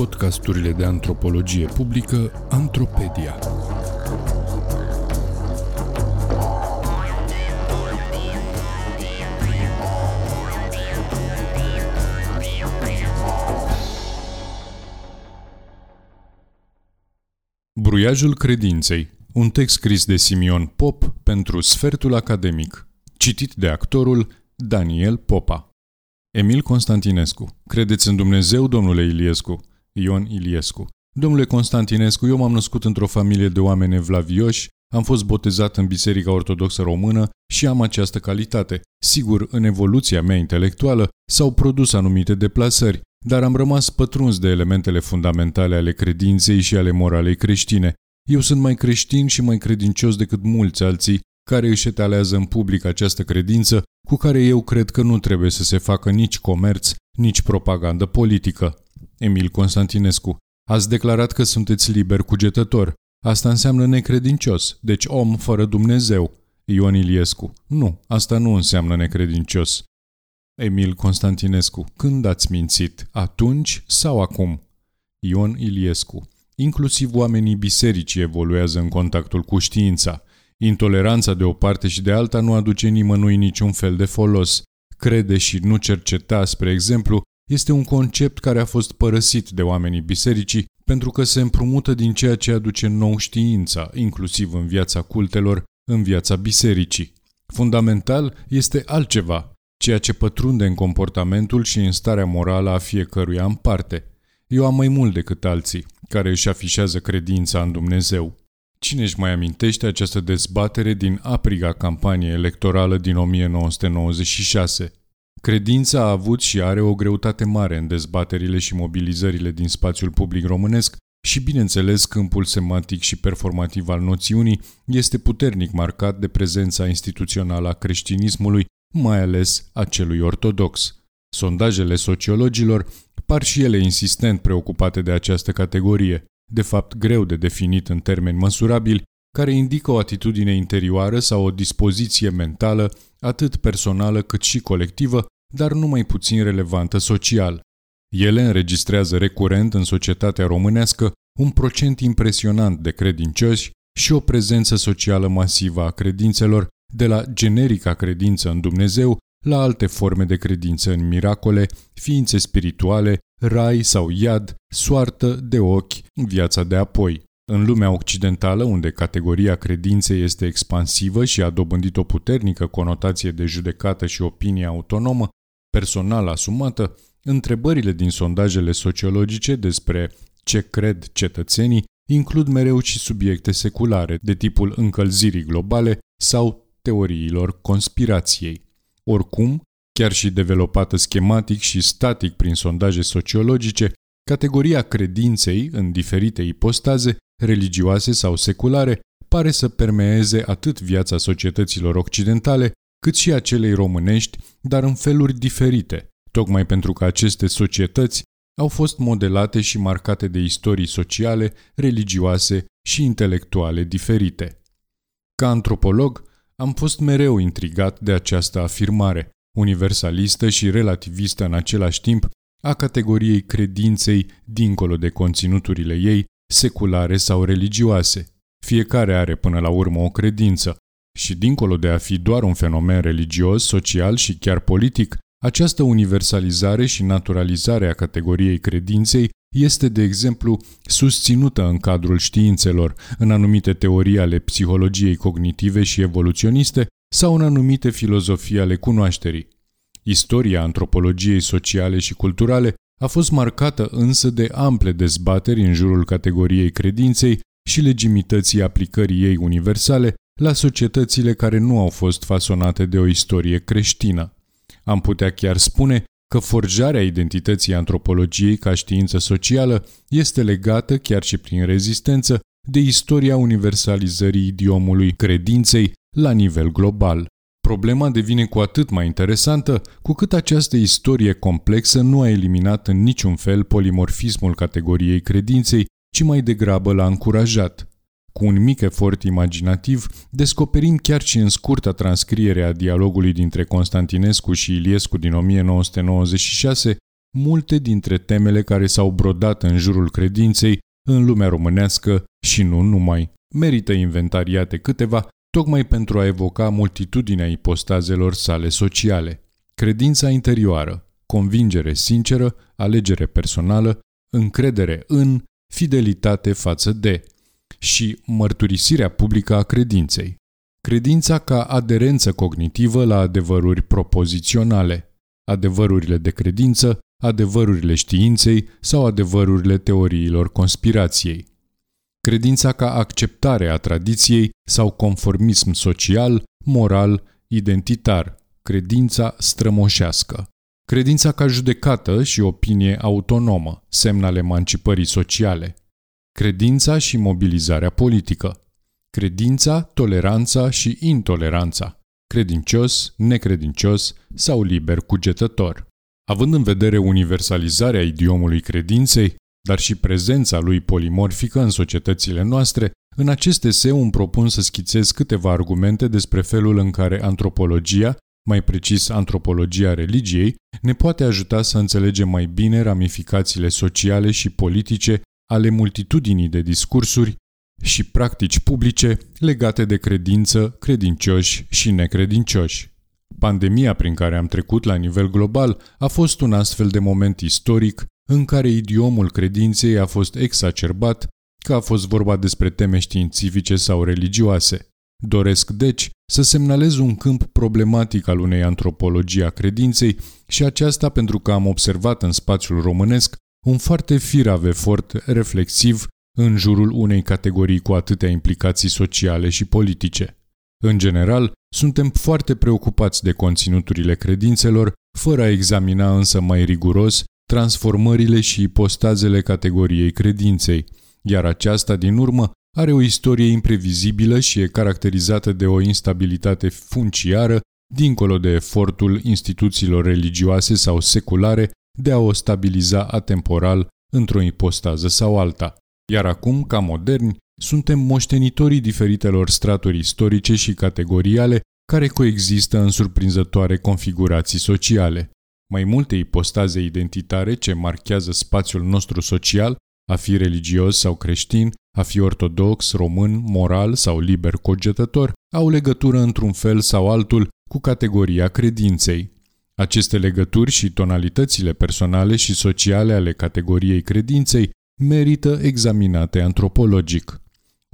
podcasturile de antropologie publică Antropedia. Bruiajul credinței, un text scris de Simion Pop pentru Sfertul Academic, citit de actorul Daniel Popa. Emil Constantinescu. Credeți în Dumnezeu, domnule Iliescu? Ion Iliescu. Domnule Constantinescu, eu m-am născut într-o familie de oameni evlavioși, am fost botezat în Biserica Ortodoxă Română și am această calitate. Sigur, în evoluția mea intelectuală s-au produs anumite deplasări, dar am rămas pătruns de elementele fundamentale ale credinței și ale moralei creștine. Eu sunt mai creștin și mai credincios decât mulți alții care își etalează în public această credință cu care eu cred că nu trebuie să se facă nici comerț, nici propagandă politică. Emil Constantinescu, ați declarat că sunteți liber cugetător. Asta înseamnă necredincios, deci om fără Dumnezeu. Ion Iliescu, nu, asta nu înseamnă necredincios. Emil Constantinescu, când ați mințit, atunci sau acum? Ion Iliescu, inclusiv oamenii bisericii evoluează în contactul cu știința. Intoleranța de o parte și de alta nu aduce nimănui niciun fel de folos. Crede și nu cerceta, spre exemplu, este un concept care a fost părăsit de oamenii bisericii pentru că se împrumută din ceea ce aduce nou știința, inclusiv în viața cultelor, în viața bisericii. Fundamental este altceva, ceea ce pătrunde în comportamentul și în starea morală a fiecăruia în parte. Eu am mai mult decât alții, care își afișează credința în Dumnezeu. Cine își mai amintește această dezbatere din apriga campanie electorală din 1996? Credința a avut și are o greutate mare în dezbaterile și mobilizările din spațiul public românesc și, bineînțeles, câmpul semantic și performativ al noțiunii este puternic marcat de prezența instituțională a creștinismului, mai ales a celui ortodox. Sondajele sociologilor par și ele insistent preocupate de această categorie de fapt greu de definit în termeni măsurabili, care indică o atitudine interioară sau o dispoziție mentală, atât personală cât și colectivă, dar nu mai puțin relevantă social. Ele înregistrează recurent în societatea românească un procent impresionant de credincioși și o prezență socială masivă a credințelor, de la generica credință în Dumnezeu la alte forme de credință în miracole, ființe spirituale, rai sau iad, soartă de ochi, viața de apoi. În lumea occidentală, unde categoria credinței este expansivă și a dobândit o puternică conotație de judecată și opinie autonomă, personal asumată, întrebările din sondajele sociologice despre ce cred cetățenii includ mereu și subiecte seculare, de tipul încălzirii globale sau teoriilor conspirației. Oricum, chiar și developată schematic și static prin sondaje sociologice, categoria credinței în diferite ipostaze, religioase sau seculare, pare să permeeze atât viața societăților occidentale, cât și a celei românești, dar în feluri diferite, tocmai pentru că aceste societăți au fost modelate și marcate de istorii sociale, religioase și intelectuale diferite. Ca antropolog, am fost mereu intrigat de această afirmare, universalistă și relativistă în același timp, a categoriei credinței dincolo de conținuturile ei, seculare sau religioase. Fiecare are până la urmă o credință și dincolo de a fi doar un fenomen religios, social și chiar politic, această universalizare și naturalizare a categoriei credinței este, de exemplu, susținută în cadrul științelor, în anumite teorii ale psihologiei cognitive și evoluționiste sau în anumite filozofii ale cunoașterii. Istoria antropologiei sociale și culturale a fost marcată însă de ample dezbateri în jurul categoriei credinței și legimității aplicării ei universale la societățile care nu au fost fasonate de o istorie creștină. Am putea chiar spune că forjarea identității antropologiei ca știință socială este legată, chiar și prin rezistență, de istoria universalizării idiomului credinței la nivel global. Problema devine cu atât mai interesantă cu cât această istorie complexă nu a eliminat în niciun fel polimorfismul categoriei credinței, ci mai degrabă l-a încurajat. Cu un mic efort imaginativ, descoperim chiar și în scurta transcriere a dialogului dintre Constantinescu și Iliescu din 1996 multe dintre temele care s-au brodat în jurul credinței în lumea românească și nu numai. Merită inventariate câteva, tocmai pentru a evoca multitudinea ipostazelor sale sociale. Credința interioară, convingere sinceră, alegere personală, încredere în, fidelitate față de și mărturisirea publică a credinței. Credința ca aderență cognitivă la adevăruri propoziționale, adevărurile de credință, adevărurile științei sau adevărurile teoriilor conspirației. Credința ca acceptare a tradiției sau conformism social, moral, identitar, credința strămoșească. Credința ca judecată și opinie autonomă, semn al emancipării sociale. Credința și mobilizarea politică. Credința, toleranța și intoleranța. Credincios, necredincios sau liber cugetător. Având în vedere universalizarea idiomului credinței, dar și prezența lui polimorfică în societățile noastre, în acest eseu îmi propun să schițez câteva argumente despre felul în care antropologia, mai precis antropologia religiei, ne poate ajuta să înțelegem mai bine ramificațiile sociale și politice ale multitudinii de discursuri și practici publice legate de credință, credincioși și necredincioși. Pandemia prin care am trecut la nivel global a fost un astfel de moment istoric în care idiomul credinței a fost exacerbat, că a fost vorba despre teme științifice sau religioase. Doresc, deci, să semnalez un câmp problematic al unei antropologii a credinței și aceasta pentru că am observat în spațiul românesc un foarte firav efort reflexiv în jurul unei categorii cu atâtea implicații sociale și politice. În general, suntem foarte preocupați de conținuturile credințelor, fără a examina însă mai riguros transformările și ipostazele categoriei credinței, iar aceasta, din urmă, are o istorie imprevizibilă și e caracterizată de o instabilitate funciară, dincolo de efortul instituțiilor religioase sau seculare de a o stabiliza atemporal într-o ipostază sau alta. Iar acum, ca moderni, suntem moștenitorii diferitelor straturi istorice și categoriale care coexistă în surprinzătoare configurații sociale. Mai multe ipostaze identitare ce marchează spațiul nostru social, a fi religios sau creștin, a fi ortodox, român, moral sau liber cogetător, au legătură într-un fel sau altul cu categoria credinței. Aceste legături și tonalitățile personale și sociale ale categoriei credinței merită examinate antropologic.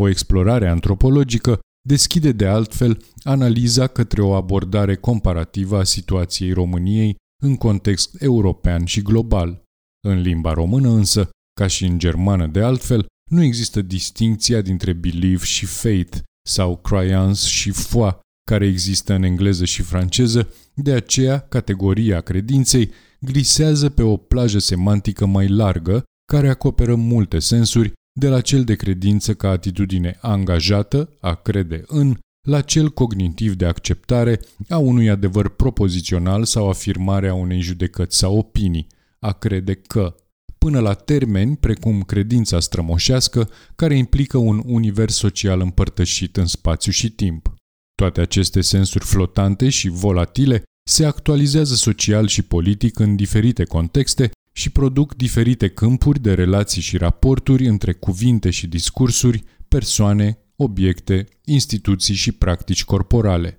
O explorare antropologică deschide de altfel analiza către o abordare comparativă a situației României în context european și global. În limba română însă, ca și în germană de altfel, nu există distinția dintre belief și faith sau croyance și foi, care există în engleză și franceză, de aceea categoria credinței glisează pe o plajă semantică mai largă, care acoperă multe sensuri, de la cel de credință ca atitudine angajată, a crede în, la cel cognitiv de acceptare a unui adevăr propozițional sau afirmarea unei judecăți sau opinii, a crede că, până la termeni precum credința strămoșească, care implică un univers social împărtășit în spațiu și timp. Toate aceste sensuri flotante și volatile se actualizează social și politic în diferite contexte și produc diferite câmpuri de relații și raporturi între cuvinte și discursuri, persoane, obiecte, instituții și practici corporale.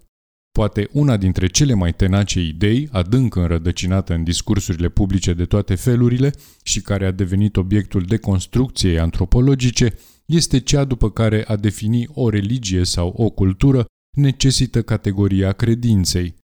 Poate una dintre cele mai tenace idei, adânc înrădăcinată în discursurile publice de toate felurile și care a devenit obiectul de construcției antropologice, este cea după care a defini o religie sau o cultură necesită categoria credinței,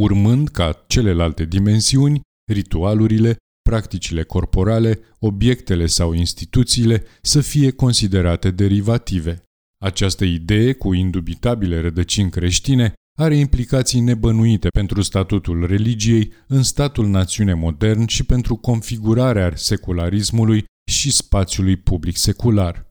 urmând ca celelalte dimensiuni, ritualurile, practicile corporale, obiectele sau instituțiile să fie considerate derivative. Această idee, cu indubitabile rădăcini creștine, are implicații nebănuite pentru statutul religiei în statul națiune modern și pentru configurarea secularismului și spațiului public secular.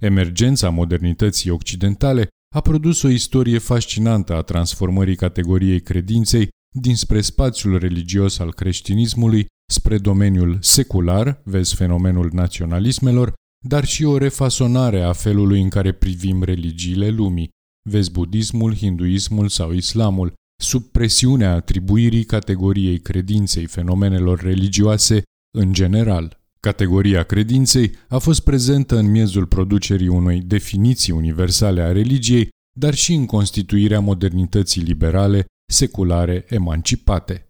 Emergența modernității occidentale a produs o istorie fascinantă a transformării categoriei credinței dinspre spațiul religios al creștinismului spre domeniul secular, vezi fenomenul naționalismelor, dar și o refasonare a felului în care privim religiile lumii, vezi budismul, hinduismul sau islamul, sub presiunea atribuirii categoriei credinței fenomenelor religioase în general. Categoria credinței a fost prezentă în miezul producerii unei definiții universale a religiei, dar și în constituirea modernității liberale, seculare, emancipate.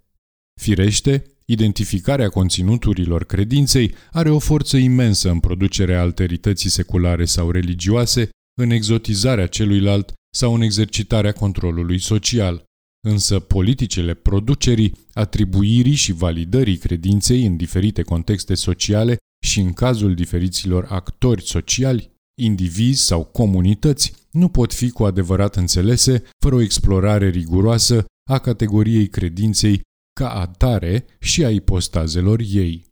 Firește, identificarea conținuturilor credinței are o forță imensă în producerea alterității seculare sau religioase, în exotizarea celuilalt sau în exercitarea controlului social. Însă politicile producerii, atribuirii și validării credinței în diferite contexte sociale și în cazul diferiților actori sociali, indivizi sau comunități, nu pot fi cu adevărat înțelese fără o explorare riguroasă a categoriei credinței ca atare și a ipostazelor ei.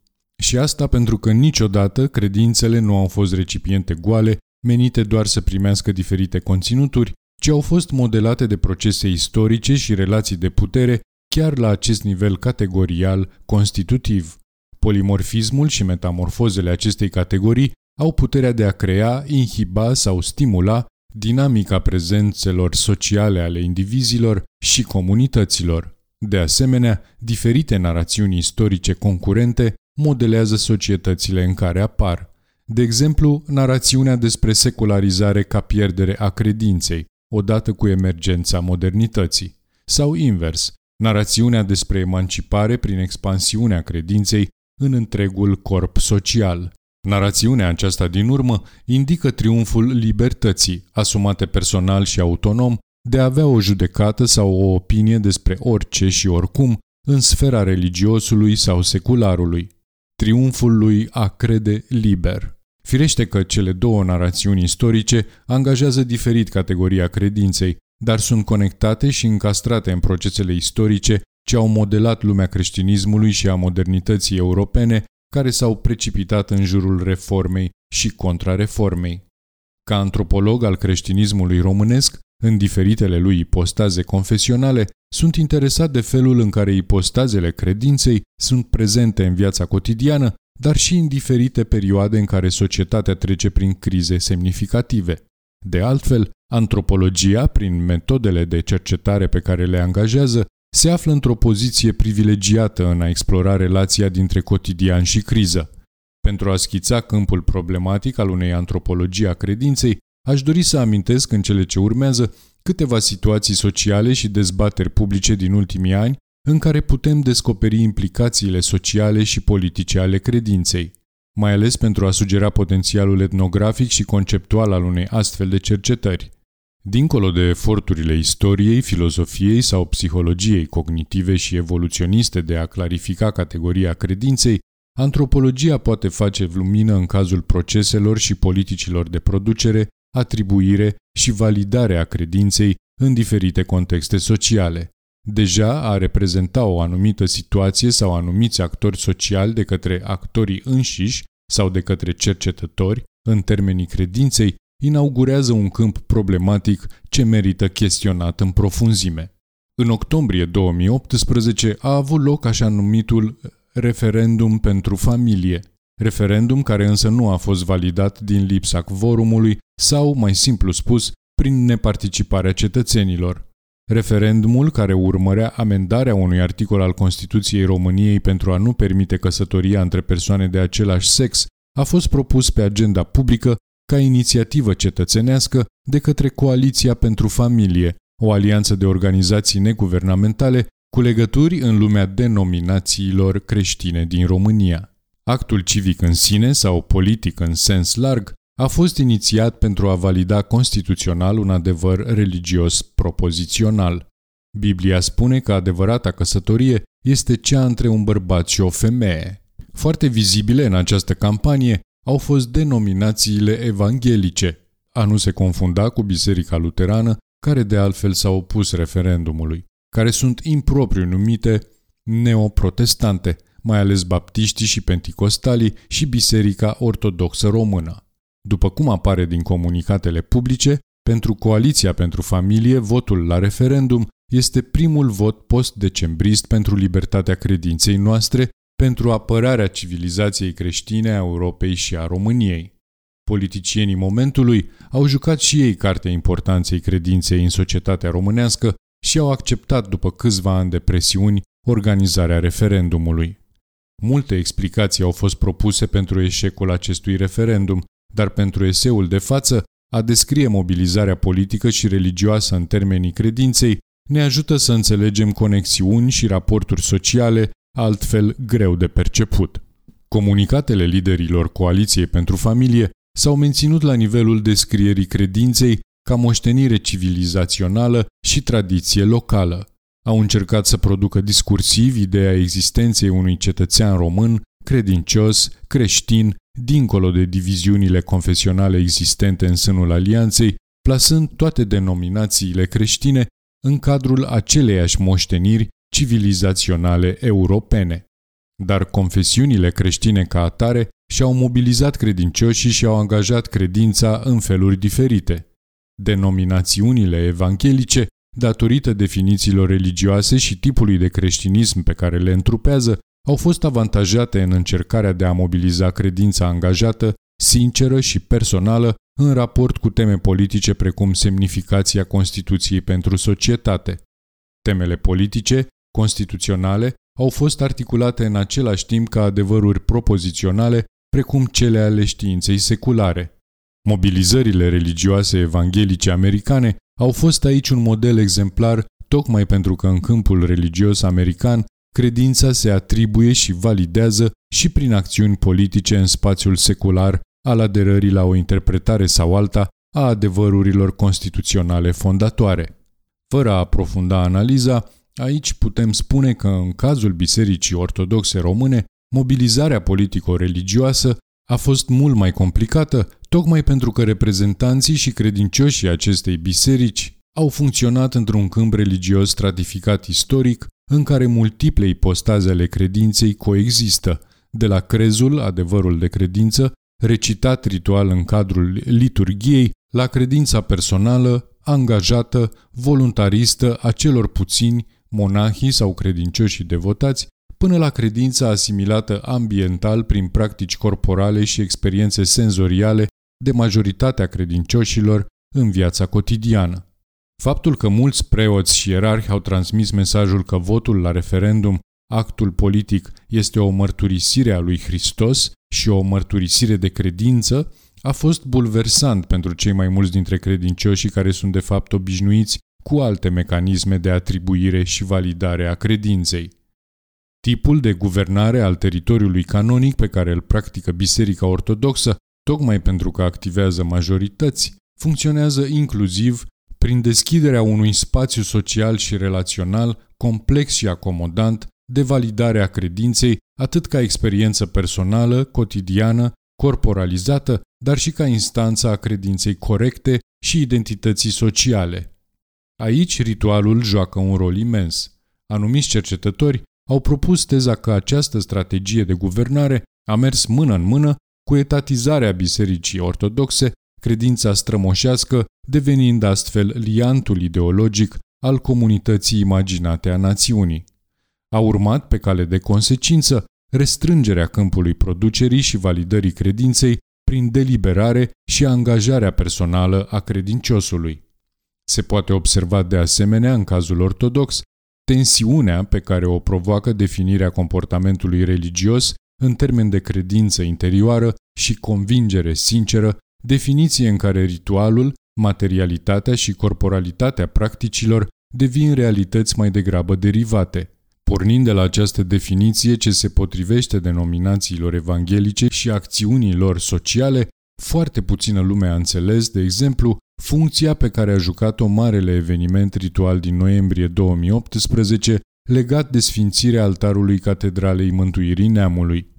Și asta pentru că niciodată credințele nu au fost recipiente goale, menite doar să primească diferite conținuturi, ci au fost modelate de procese istorice și relații de putere chiar la acest nivel categorial constitutiv. Polimorfismul și metamorfozele acestei categorii au puterea de a crea, inhiba sau stimula dinamica prezențelor sociale ale indivizilor și comunităților. De asemenea, diferite narațiuni istorice concurente modelează societățile în care apar. De exemplu, narațiunea despre secularizare ca pierdere a credinței, odată cu emergența modernității. Sau invers, narațiunea despre emancipare prin expansiunea credinței în întregul corp social. Narațiunea aceasta din urmă indică triumful libertății, asumate personal și autonom, de a avea o judecată sau o opinie despre orice și oricum în sfera religiosului sau secularului. Triumful lui a crede liber. Firește că cele două narațiuni istorice angajează diferit categoria credinței, dar sunt conectate și încastrate în procesele istorice ce au modelat lumea creștinismului și a modernității europene, care s-au precipitat în jurul reformei și contrareformei. Ca antropolog al creștinismului românesc, în diferitele lui ipostaze confesionale, sunt interesat de felul în care ipostazele credinței sunt prezente în viața cotidiană dar și în diferite perioade în care societatea trece prin crize semnificative. De altfel, antropologia, prin metodele de cercetare pe care le angajează, se află într-o poziție privilegiată în a explora relația dintre cotidian și criză. Pentru a schița câmpul problematic al unei antropologii a credinței, aș dori să amintesc în cele ce urmează câteva situații sociale și dezbateri publice din ultimii ani în care putem descoperi implicațiile sociale și politice ale credinței, mai ales pentru a sugera potențialul etnografic și conceptual al unei astfel de cercetări. Dincolo de eforturile istoriei, filozofiei sau psihologiei cognitive și evoluționiste de a clarifica categoria credinței, antropologia poate face lumină în cazul proceselor și politicilor de producere, atribuire și validare a credinței în diferite contexte sociale deja a reprezenta o anumită situație sau anumiți actori sociali de către actorii înșiși sau de către cercetători, în termenii credinței, inaugurează un câmp problematic ce merită chestionat în profunzime. În octombrie 2018 a avut loc așa numitul referendum pentru familie, referendum care însă nu a fost validat din lipsa quorumului sau, mai simplu spus, prin neparticiparea cetățenilor. Referendumul care urmărea amendarea unui articol al Constituției României pentru a nu permite căsătoria între persoane de același sex a fost propus pe agenda publică ca inițiativă cetățenească de către Coaliția pentru Familie, o alianță de organizații neguvernamentale cu legături în lumea denominațiilor creștine din România. Actul civic în sine sau politic în sens larg a fost inițiat pentru a valida constituțional un adevăr religios propozițional. Biblia spune că adevărata căsătorie este cea între un bărbat și o femeie. Foarte vizibile în această campanie au fost denominațiile evanghelice, a nu se confunda cu Biserica Luterană, care de altfel s-a opus referendumului, care sunt impropriu numite neoprotestante, mai ales baptiștii și penticostalii și Biserica Ortodoxă Română. După cum apare din comunicatele publice, pentru Coaliția pentru Familie, votul la referendum este primul vot post-decembrist pentru libertatea credinței noastre, pentru apărarea civilizației creștine a Europei și a României. Politicienii momentului au jucat și ei cartea importanței credinței în societatea românească și au acceptat după câțiva ani de presiuni organizarea referendumului. Multe explicații au fost propuse pentru eșecul acestui referendum, dar pentru eseul de față, a descrie mobilizarea politică și religioasă în termenii credinței ne ajută să înțelegem conexiuni și raporturi sociale altfel greu de perceput. Comunicatele liderilor Coaliției pentru Familie s-au menținut la nivelul descrierii credinței ca moștenire civilizațională și tradiție locală. Au încercat să producă discursiv ideea existenței unui cetățean român, credincios, creștin, dincolo de diviziunile confesionale existente în sânul alianței, plasând toate denominațiile creștine în cadrul aceleiași moșteniri civilizaționale europene. Dar confesiunile creștine ca atare și-au mobilizat credincioșii și au angajat credința în feluri diferite. Denominațiunile evanghelice, datorită definițiilor religioase și tipului de creștinism pe care le întrupează, au fost avantajate în încercarea de a mobiliza credința angajată, sinceră și personală în raport cu teme politice precum semnificația Constituției pentru societate. Temele politice, constituționale, au fost articulate în același timp ca adevăruri propoziționale, precum cele ale științei seculare. Mobilizările religioase evanghelice americane au fost aici un model exemplar tocmai pentru că în câmpul religios american credința se atribuie și validează și prin acțiuni politice în spațiul secular al aderării la o interpretare sau alta a adevărurilor constituționale fondatoare. Fără a aprofunda analiza, aici putem spune că în cazul Bisericii Ortodoxe Române, mobilizarea politico-religioasă a fost mult mai complicată, tocmai pentru că reprezentanții și credincioșii acestei biserici au funcționat într-un câmp religios stratificat istoric, în care multiple ipostaze ale credinței coexistă, de la crezul, adevărul de credință, recitat ritual în cadrul liturgiei, la credința personală, angajată, voluntaristă a celor puțini, monahii sau credincioși devotați, până la credința asimilată ambiental prin practici corporale și experiențe senzoriale de majoritatea credincioșilor în viața cotidiană. Faptul că mulți preoți și ierarhi au transmis mesajul că votul la referendum, actul politic, este o mărturisire a lui Hristos și o mărturisire de credință, a fost bulversant pentru cei mai mulți dintre credincioșii care sunt de fapt obișnuiți cu alte mecanisme de atribuire și validare a credinței. Tipul de guvernare al teritoriului canonic pe care îl practică Biserica Ortodoxă, tocmai pentru că activează majorități, funcționează inclusiv prin deschiderea unui spațiu social și relațional complex și acomodant de validare a credinței atât ca experiență personală, cotidiană, corporalizată, dar și ca instanță a credinței corecte și identității sociale. Aici ritualul joacă un rol imens. Anumiți cercetători au propus teza că această strategie de guvernare a mers mână în mână cu etatizarea Bisericii Ortodoxe, credința strămoșească devenind astfel liantul ideologic al comunității imaginate a națiunii. A urmat, pe cale de consecință, restrângerea câmpului producerii și validării credinței prin deliberare și angajarea personală a credinciosului. Se poate observa de asemenea, în cazul ortodox, tensiunea pe care o provoacă definirea comportamentului religios în termen de credință interioară și convingere sinceră, definiție în care ritualul, materialitatea și corporalitatea practicilor devin realități mai degrabă derivate. Pornind de la această definiție ce se potrivește denominațiilor evanghelice și acțiunilor sociale, foarte puțină lume a înțeles, de exemplu, funcția pe care a jucat-o marele eveniment ritual din noiembrie 2018 legat de sfințirea altarului Catedralei Mântuirii Neamului.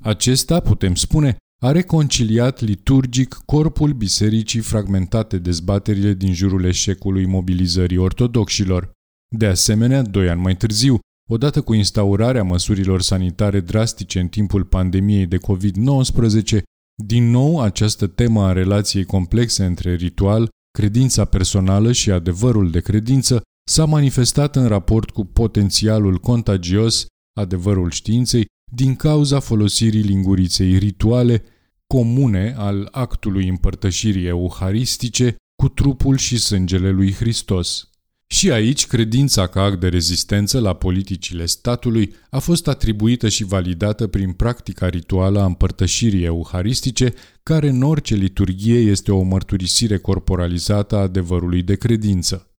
Acesta, putem spune, a reconciliat liturgic corpul bisericii fragmentate dezbaterile din jurul eșecului mobilizării ortodoxilor. De asemenea, doi ani mai târziu, odată cu instaurarea măsurilor sanitare drastice în timpul pandemiei de COVID-19, din nou această temă a relației complexe între ritual, credința personală și adevărul de credință s-a manifestat în raport cu potențialul contagios, adevărul științei, din cauza folosirii linguriței rituale comune al actului împărtășirii euharistice cu trupul și sângele lui Hristos. Și aici, credința ca act de rezistență la politicile statului a fost atribuită și validată prin practica rituală a împărtășirii euharistice, care în orice liturghie este o mărturisire corporalizată a adevărului de credință.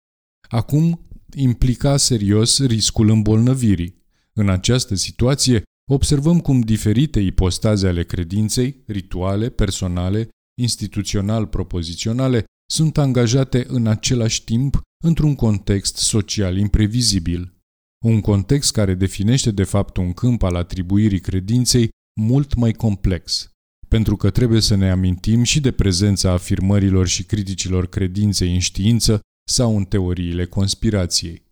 Acum, implica serios riscul îmbolnăvirii. În această situație, observăm cum diferite ipostaze ale credinței, rituale, personale, instituțional-propoziționale, sunt angajate în același timp într-un context social imprevizibil. Un context care definește de fapt un câmp al atribuirii credinței mult mai complex. Pentru că trebuie să ne amintim și de prezența afirmărilor și criticilor credinței în știință sau în teoriile conspirației.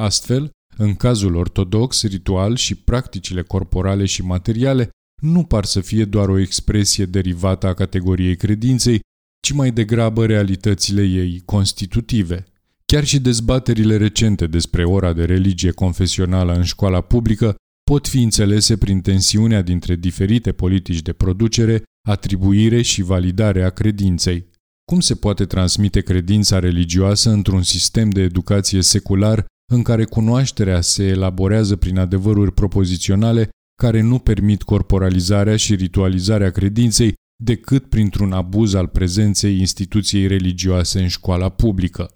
Astfel, în cazul ortodox, ritual și practicile corporale și materiale nu par să fie doar o expresie derivată a categoriei credinței, ci mai degrabă realitățile ei constitutive. Chiar și dezbaterile recente despre ora de religie confesională în școala publică pot fi înțelese prin tensiunea dintre diferite politici de producere, atribuire și validare a credinței. Cum se poate transmite credința religioasă într-un sistem de educație secular în care cunoașterea se elaborează prin adevăruri propoziționale care nu permit corporalizarea și ritualizarea credinței decât printr-un abuz al prezenței instituției religioase în școala publică.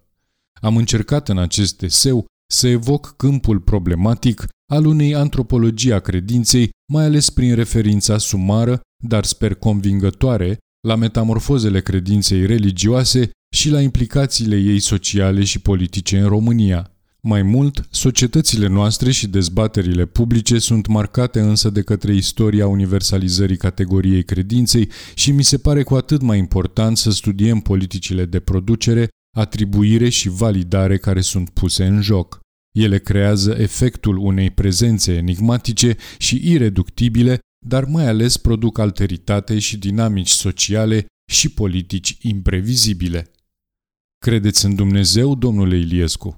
Am încercat în acest eseu să evoc câmpul problematic al unei antropologii a credinței, mai ales prin referința sumară, dar sper convingătoare, la metamorfozele credinței religioase și la implicațiile ei sociale și politice în România. Mai mult, societățile noastre și dezbaterile publice sunt marcate însă de către istoria universalizării categoriei credinței și mi se pare cu atât mai important să studiem politicile de producere, atribuire și validare care sunt puse în joc. Ele creează efectul unei prezențe enigmatice și ireductibile, dar mai ales produc alteritate și dinamici sociale și politici imprevizibile. Credeți în Dumnezeu, domnule Iliescu?